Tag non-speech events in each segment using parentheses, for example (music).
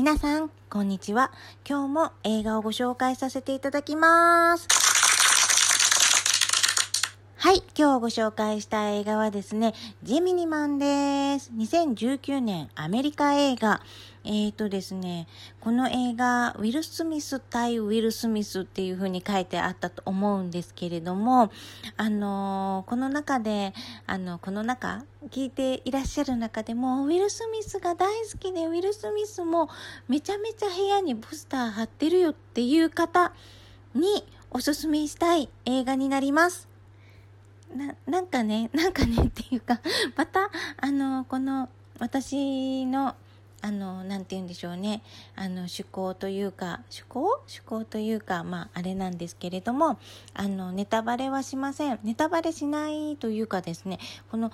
皆さん、こんにちは。今日も映画をご紹介させていただきます。はい、今日ご紹介した映画はですね、ジェミニマンです。2019年アメリカ映画。えーとですね、この映画、ウィル・スミス対ウィル・スミスっていう風に書いてあったと思うんですけれども、あのーこの中で、あの、この中、聞いていらっしゃる中でも、ウィル・スミスが大好きで、ウィル・スミスもめちゃめちゃ部屋にポスター貼ってるよっていう方におすすめしたい映画になります。な、なんかね、(laughs) なんかねっていうか、また、あの、この、私の、あの、なんて言うんでしょうね。あの、趣向というか、趣向？趣向というか、まあ、あれなんですけれども、あの、ネタバレはしません。ネタバレしないというかですね、この、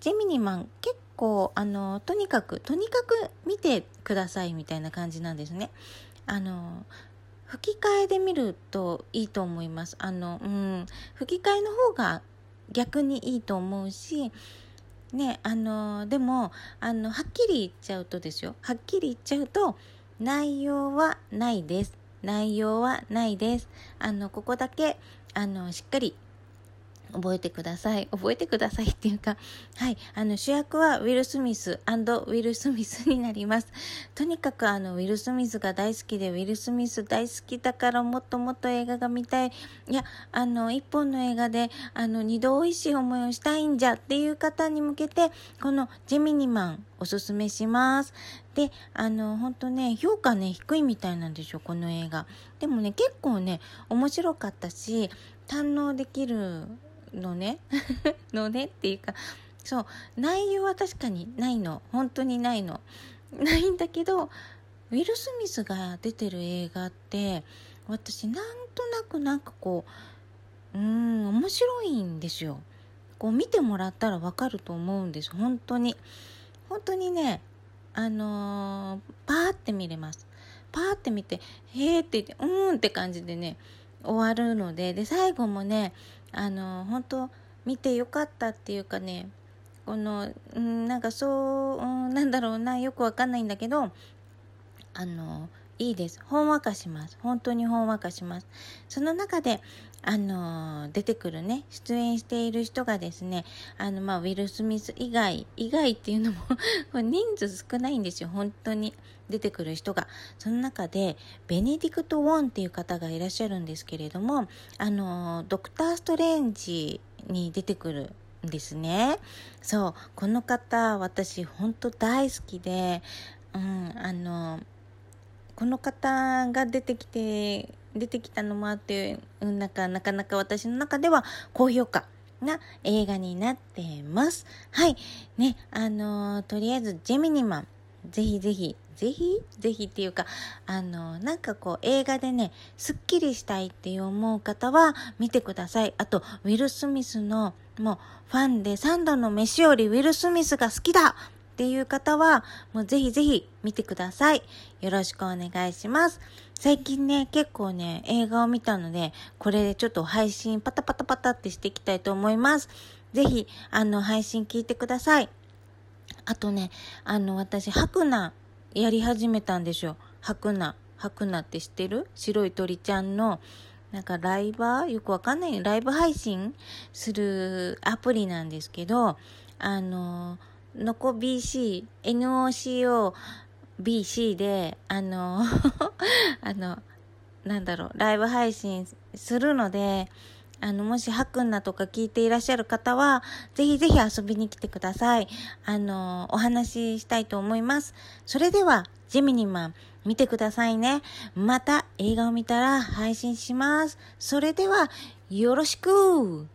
ジェミニマン、結構、あの、とにかく、とにかく見てくださいみたいな感じなんですね。あの、吹き替えで見るといいと思います。あの、うん、吹き替えの方が逆にいいと思うし、ね、あの、でも、あの、はっきり言っちゃうとですよ。はっきり言っちゃうと、内容はないです。内容はないです。あの、ここだけ、あの、しっかり覚えてください。覚えてくださいっていうか、はい、あの主役はウィル・スミスウィル・スミスになります。とにかくあのウィル・スミスが大好きで、ウィル・スミス大好きだからもっともっと映画が見たい。いや、あの、一本の映画で、あの、二度美味しい思いをしたいんじゃっていう方に向けて、このジェミニマンおすすめします。で、あの、本当ね、評価ね、低いみたいなんでしょ、この映画。でもね、結構ね、面白かったし、堪能できるのね (laughs) のねっていうかそう内容は確かにないの本当にないのないんだけどウィル・スミスが出てる映画って私なんとなくなんかこううん面白いんですよこう見てもらったらわかると思うんです本当に本当にねあのーパーって見れます。パーって見てへーって言ってうーんって感じでね終わるのでで最後もねあの本当見てよかったっていうかねこの、うん、なんかそう、うん、なんだろうなよくわかんないんだけどあのいいです。ほんわかします。本当にほんわかします。その中であの出てくるね出演している人がですねあの、まあ、ウィル・スミス以外以外っていうのも (laughs) 人数少ないんですよ。本当に出てくる人が。その中でベネディクト・ウォンっていう方がいらっしゃるんですけれどもあのドクター・ストレンジに出てくるんですね。そう。この方私本当大好きでうんあのこの方が出てきて出てきたのもあって、うん、なんかなかなか私の中では高評価な映画になってます。はい。ね、あのーとりあえずジェミニマン、ぜひぜひ、ぜひぜひっていうか、あのーなんかこう映画でね、すっきりしたいって思う方は見てください。あと、ウィル・スミスのもうファンで3度の飯よりウィル・スミスが好きだっていう方は、もうぜひぜひ見てください。よろしくお願いします。最近ね、結構ね、映画を見たので、これでちょっと配信パタパタパタってしていきたいと思います。ぜひ、あの、配信聞いてください。あとね、あの、私、白菜やり始めたんですよ。白菜。白菜って知ってる？白い鳥ちゃんの、なんかライバー？よくわかんない？ライブ配信するアプリなんですけど、あの、のこ BC、NOCO BC で、あの、(laughs) あの、なんだろう、ライブ配信するので、あの、もし白菜とか聞いていらっしゃる方は、ぜひぜひ遊びに来てください。あの、お話ししたいと思います。それでは、ジェミニマン、見てくださいね。また映画を見たら配信します。それでは、よろしく